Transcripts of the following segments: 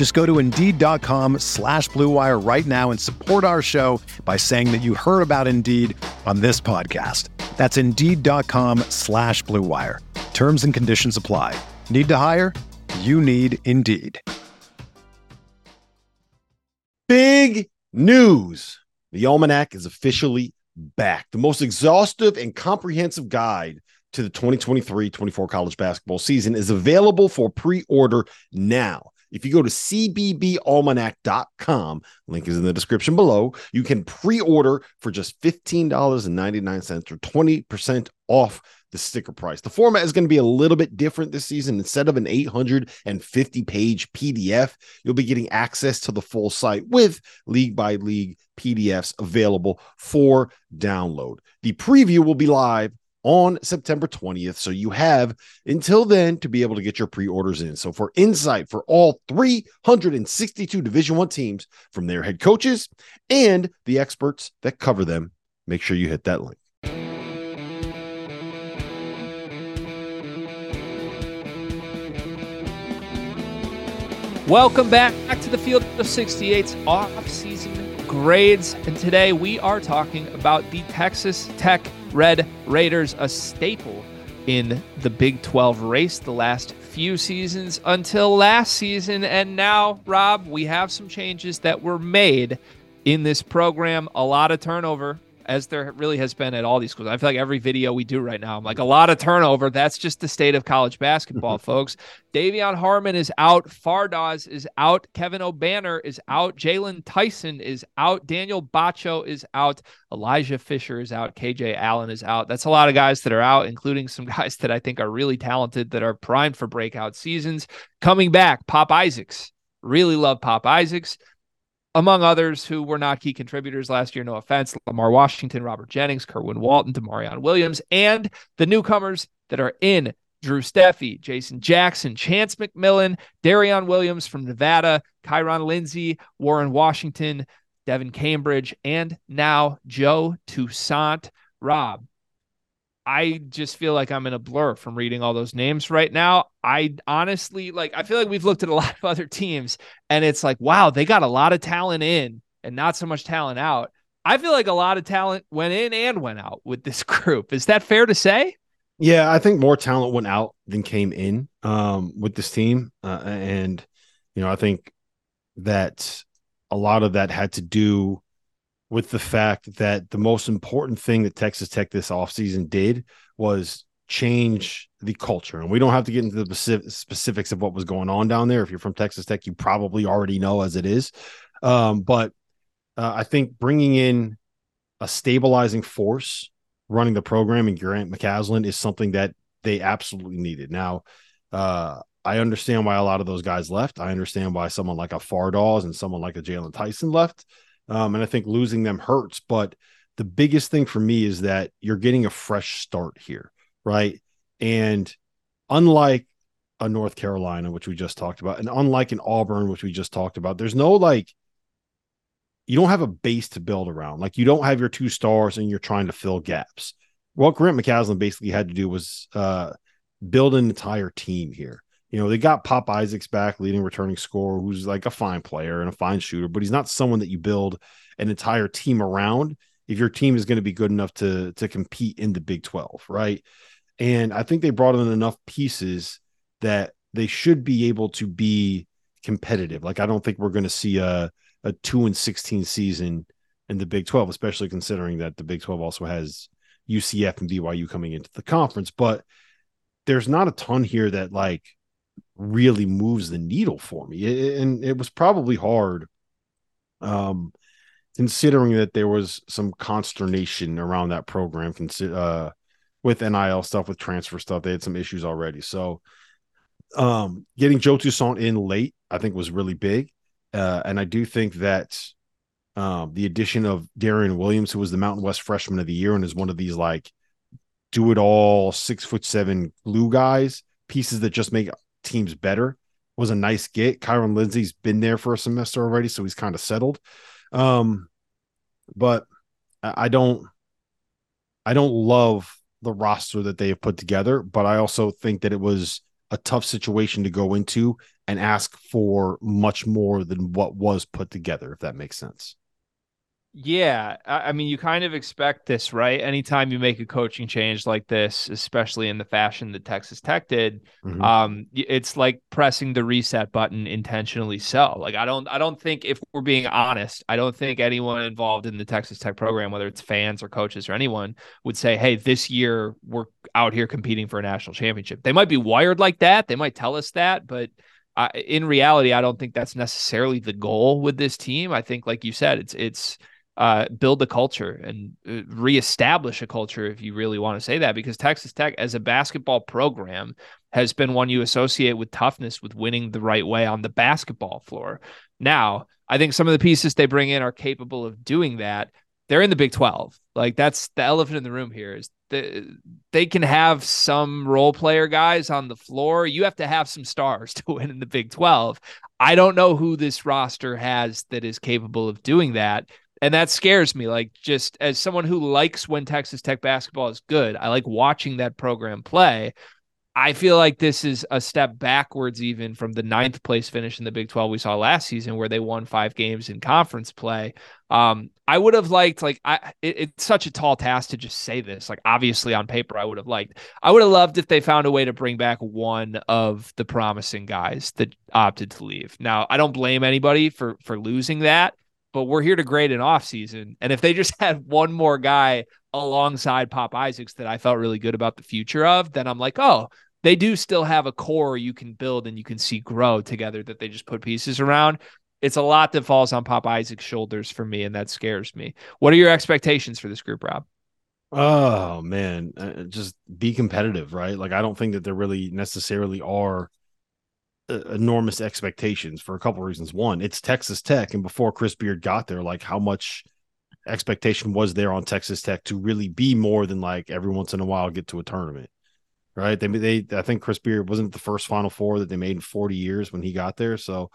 Just go to Indeed.com slash BlueWire right now and support our show by saying that you heard about Indeed on this podcast. That's Indeed.com slash BlueWire. Terms and conditions apply. Need to hire? You need Indeed. Big news. The Almanac is officially back. The most exhaustive and comprehensive guide to the 2023 24 college basketball season is available for pre order now. If you go to cbbalmanac.com, link is in the description below, you can pre order for just $15.99 or 20% off the sticker price. The format is going to be a little bit different this season. Instead of an 850 page PDF, you'll be getting access to the full site with league by league PDFs available for download. The preview will be live on September 20th. So you have until then to be able to get your pre-orders in. So for insight for all 362 Division 1 teams from their head coaches and the experts that cover them, make sure you hit that link. Welcome back to the Field of 68's off-season grades. And today we are talking about the Texas Tech Red Raiders, a staple in the Big 12 race the last few seasons until last season. And now, Rob, we have some changes that were made in this program. A lot of turnover as there really has been at all these schools. I feel like every video we do right now, I'm like a lot of turnover. That's just the state of college basketball, folks. De'Vion Harmon is out. Fardaws is out. Kevin Obanor is out. Jaylon Tyson is out. Daniel Batcho is out. Elijah Fisher is out. KJ Allen is out. That's a lot of guys that are out, including some guys that I think are really talented that are primed for breakout seasons. Coming back, Pop Isaacs. Really love Pop Isaacs among others who were not key contributors last year. No offense, Lamar Washington, Robert Jennings, Kerwin Walton, Demarion Williams, and the newcomers that are in Drew Steffi, Jason Jackson, Chance McMillian, Darrion Williams from Nevada, Kyron Lindsey, Warren Washington, Devan Cambridge, and now Joe Toussaint. Rob, I just feel like I'm in a blur from reading all those names right now. I honestly like I feel like we've looked at a lot of other teams and it's like, wow, they got a lot of talent in and not so much talent out. I feel like a lot of talent went in and went out with this group. Is that fair to say? Yeah, I think more talent went out than came in um, with this team. Uh, and, you know, I think that a lot of that had to do with the fact that the most important thing that Texas Tech this offseason did was change the culture. And we don't have to get into the specifics of what was going on down there. If you're from Texas Tech, you probably already know as it is. Um, but uh, I think bringing in a stabilizing force running the program and Grant McCasland is something that they absolutely needed. Now, uh, I understand why a lot of those guys left. I understand why someone like a Fardaws and someone like a Jaylon Tyson left. Um, and I think losing them hurts. But the biggest thing for me is that you're getting a fresh start here, right? And unlike a North Carolina, which we just talked about, and unlike an Auburn, which we just talked about, there's no like, you don't have a base to build around. Like, you don't have your two stars and you're trying to fill gaps. What Grant McCasland basically had to do was uh, build an entire team here. You know, they got Pop Isaacs back, leading returning scorer, who's like a fine player and a fine shooter, but he's not someone that you build an entire team around if your team is going to be good enough to to compete in the Big 12, right? And I think they brought in enough pieces that they should be able to be competitive. Like I don't think we're going to see a a 2 and 16 season in the Big 12, especially considering that the Big 12 also has UCF and BYU coming into the conference, but there's not a ton here that like really moves the needle for me. And it was probably hard um considering that there was some consternation around that program uh with NIL stuff with transfer stuff. They had some issues already. So um getting Joe Toussaint in late I think was really big. Uh and I do think that um, the addition of Darrion Williams, who was the Mountain West Freshman of the Year and is one of these like do it all six foot seven glue guys, pieces that just make teams better, was a nice get. Kyron Lindsey's been there for a semester already, so he's kind of settled. Um, but I don't, I don't love the roster that they have put together, but I also think that it was a tough situation to go into and ask for much more than what was put together, if that makes sense. Yeah, I mean, you kind of expect this, right? Anytime you make a coaching change like this, especially in the fashion that Texas Tech did, mm-hmm. um, it's like pressing the reset button intentionally. So, like, I don't, I don't think, if we're being honest, I don't think anyone involved in the Texas Tech program, whether it's fans or coaches or anyone, would say, "Hey, this year we're out here competing for a national championship." They might be wired like that. They might tell us that, but uh, in reality, I don't think that's necessarily the goal with this team. I think, like you said, it's it's uh, build a culture and uh, reestablish a culture, if you really want to say that, because Texas Tech, as a basketball program, has been one you associate with toughness, with winning the right way on the basketball floor. Now, I think some of the pieces they bring in are capable of doing that. They're in the Big 12. Like that's the elephant in the room here is the, they can have some role player guys on the floor. You have to have some stars to win in the Big 12. I don't know who this roster has that is capable of doing that and that scares me like just as someone who likes when texas tech basketball is good i like watching that program play. I feel like this is a step backwards even from the ninth place finish in the big 12 we saw last season where they won five games in conference play. Um, i would have liked like i it, it's such a tall task to just say this. Like obviously on paper i would have liked i would have loved if they found a way to bring back one of the promising guys that opted to leave. Now i don't blame anybody for for losing that but we're here to grade an offseason. And if they just had one more guy alongside Pop Isaacs that I felt really good about the future of, then I'm like, oh, they do still have a core you can build and you can see grow together that they just put pieces around. It's a lot that falls on Pop Isaac's shoulders for me, and that scares me. What are your expectations for this group, Rob? Oh man, uh, just be competitive, right? Like I don't think that there really necessarily are enormous expectations for a couple of reasons. One, it's Texas Tech, and before Chris Beard got there, like how much expectation was there on Texas Tech to really be more than like every once in a while get to a tournament, right? They they I think Chris Beard wasn't the first Final Four that they made in forty years when he got there, so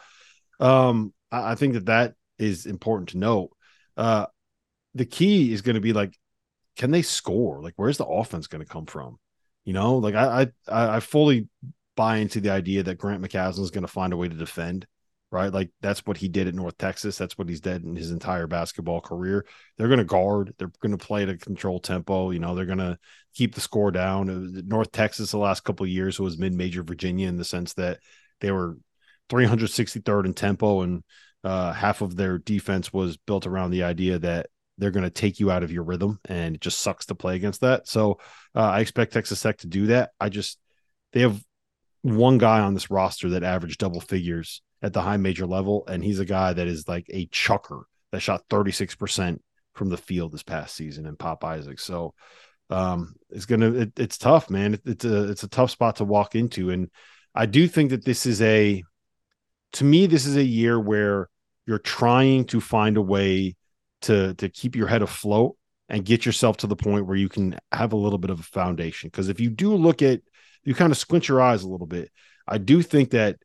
um, I, I think that that is important to note. Uh, the key is going to be like, can they score? Like, where's the offense going to come from? You know, like I I I fully buy into the idea that Grant McCasland is going to find a way to defend, right? Like that's what he did at North Texas. That's what he's did in his entire basketball career. They're going to guard. They're going to play at a control tempo. You know, they're going to keep the score down. North Texas the last couple years was mid-major Virginia in the sense that they were 363rd in tempo and uh, half of their defense was built around the idea that they're going to take you out of your rhythm and it just sucks to play against that. So uh, I expect Texas Tech to do that. I just they have one guy on this roster that averaged double figures at the high major level, and he's a guy that is like a chucker that shot 36% from the field this past season in Pop Isaac. So um, it's gonna it, it's tough, man. It, it's a it's a tough spot to walk into, and I do think that this is a to me this is a year where you're trying to find a way to to keep your head afloat and get yourself to the point where you can have a little bit of a foundation. Because if you do look at you kind of squint your eyes a little bit. I do think that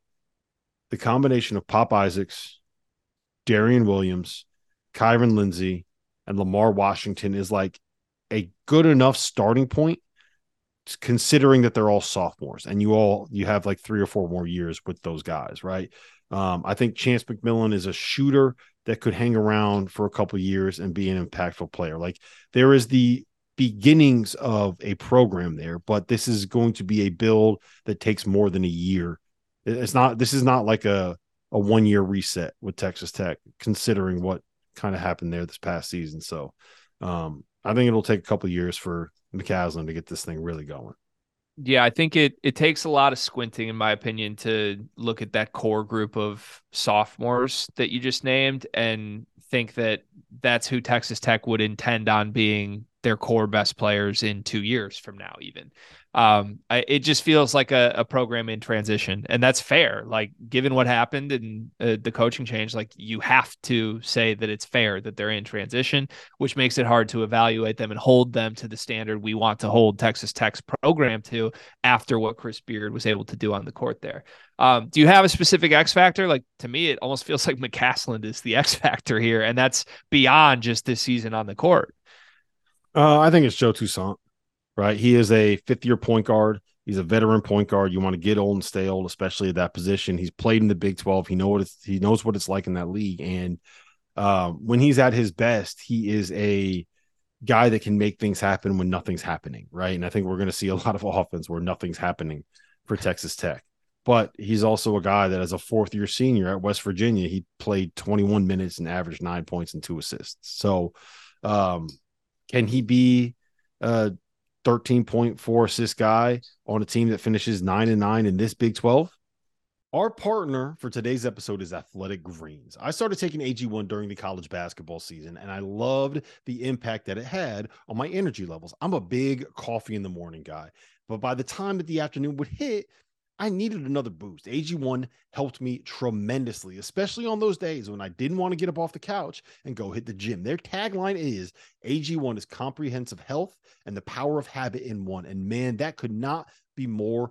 the combination of Pop Isaacs, Darrion Williams, Kyron Lindsey, and Lamar Washington is like a good enough starting point considering that they're all sophomores and you all you have like three or four more years with those guys right um, i think chance mcmillian is a shooter that could hang around for a couple years and be an impactful player like there is the beginnings of a program there, but this is going to be a build that takes more than a year. It's not this is not like a a one year reset with Texas Tech, considering what kind of happened there this past season. So um I think it'll take a couple years for McCasland to get this thing really going. Yeah, I think it it takes a lot of squinting, in my opinion, to look at that core group of sophomores that you just named and think that that's who Texas Tech would intend on being their core best players in two years from now, even um, I, it just feels like a, a, program in transition, and that's fair. Like, given what happened and uh, the coaching change, like you have to say that it's fair that they're in transition, which makes it hard to evaluate them and hold them to the standard we want to hold Texas Tech's program to after what Chris Beard was able to do on the court there. Um, do you have a specific X factor? Like to me, it almost feels like McCasland is the X factor here, and that's beyond just this season on the court. Uh, I think it's Joe Toussaint right? He is a fifth year point guard. He's a veteran point guard. You want to get old and stay old, especially at that position. He's played in the Big 12. He know what it's, he knows what it's like in that league. And uh, when he's at his best, he is a guy that can make things happen when nothing's happening, right? And I think we're going to see a lot of offense where nothing's happening for Texas Tech. But he's also a guy that, as a fourth year senior at West Virginia, he played 21 minutes and averaged nine points and two assists. So, um, can he be a 13.4 assist guy on a team that finishes 9 and 9 in this Big 12? Our partner for today's episode is Athletic Greens. I started taking AG1 during the college basketball season, and I loved the impact that it had on my energy levels. I'm a big coffee in the morning guy, but by the time that the afternoon would hit, I needed another boost. AG1 helped me tremendously, especially on those days when I didn't want to get up off the couch and go hit the gym. Their tagline is AG1 is comprehensive health and the power of habit in one. And man, that could not be more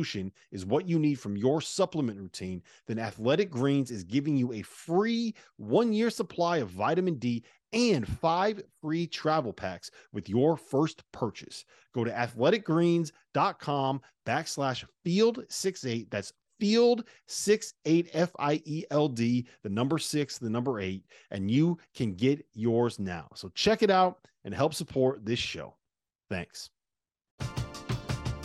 is what you need from your supplement routine, then Athletic Greens is giving you a free one year supply of vitamin D and five free travel packs with your first purchase. Go to athleticgreens.com backslash field 68. That's field six eight F I E L D, the number six, the number eight, and you can get yours now. So check it out and help support this show. Thanks.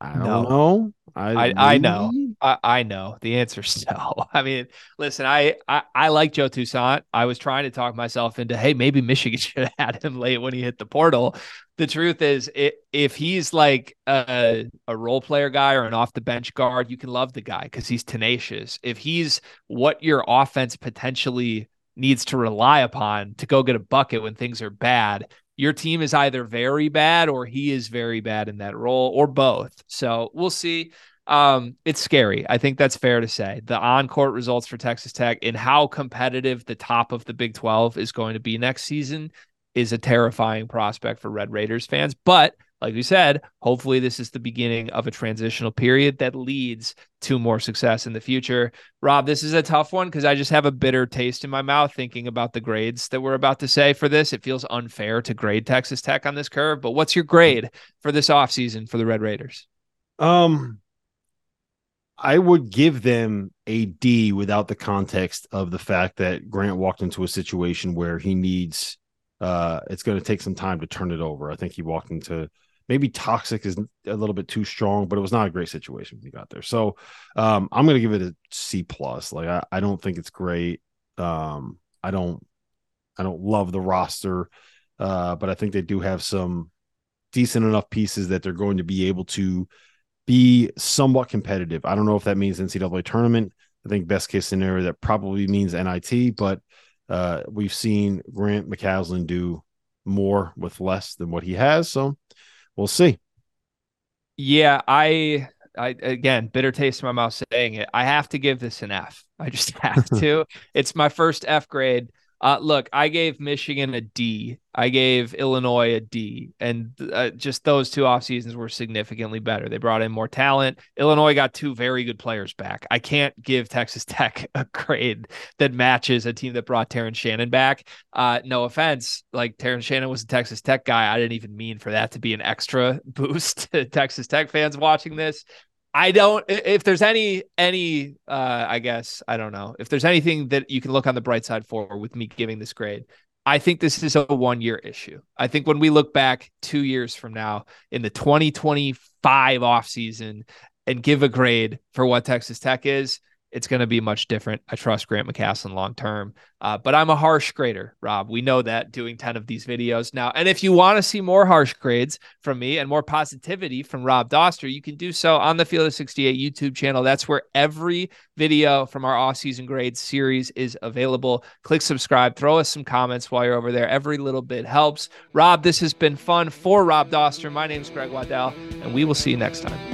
I don't no. know. I, I, I know. I, I, know. The answer's no. I mean, listen, I, I, I like Joe Toussaint. I was trying to talk myself into, hey, maybe Michigan should have had him late when he hit the portal. The truth is, it, if he's like a, a role player guy or an off the bench guard, you can love the guy because he's tenacious. If he's what your offense potentially needs to rely upon to go get a bucket when things are bad, your team is either very bad or he is very bad in that role or both. So we'll see. Um, it's scary. I think that's fair to say. The on court results for Texas Tech and how competitive the top of the Big 12 is going to be next season is a terrifying prospect for Red Raiders fans. But like we said, hopefully this is the beginning of a transitional period that leads to more success in the future. Rob, this is a tough one because I just have a bitter taste in my mouth thinking about the grades that we're about to say for this. It feels unfair to grade Texas Tech on this curve, but what's your grade for this offseason for the Red Raiders? Um I would give them a D without the context of the fact that Grant walked into a situation where he needs uh it's going to take some time to turn it over. I think he walked into maybe toxic is a little bit too strong, but it was not a great situation when he got there. So um, I'm going to give it a C plus. Like I, I don't think it's great. Um, I don't, I don't love the roster, uh, but I think they do have some decent enough pieces that they're going to be able to be somewhat competitive. I don't know if that means NCAA tournament. I think best case scenario that probably means NIT, but uh, we've seen Grant McCasland do more with less than what he has. So we'll see. Yeah, I I again, bitter taste in my mouth saying it. I have to give this an F. I just have to. it's my first F grade. Uh, look, I gave Michigan a D. I gave Illinois a D, and uh, just those two off seasons were significantly better. They brought in more talent. Illinois got two very good players back. I can't give Texas Tech a grade that matches a team that brought Terrence Shannon back. Uh, no offense, like Terrence Shannon was a Texas Tech guy. I didn't even mean for that to be an extra boost to Texas Tech fans watching this. I don't if there's any any uh I guess I don't know. If there's anything that you can look on the bright side for with me giving this grade, I think this is a one year issue. I think when we look back 2 years from now in the 2025 offseason and give a grade for what Texas Tech is, it's going to be much different. I trust Grant McCasland long term, uh, but I'm a harsh grader, Rob. We know that doing 10 of these videos now. And if you want to see more harsh grades from me and more positivity from Rob Dauster, you can do so on the Field of 68 YouTube channel. That's where every video from our off season grades series is available. Click subscribe, throw us some comments while you're over there. Every little bit helps. Rob, this has been fun for Rob Dauster. My name is Greg Waddell, and we will see you next time.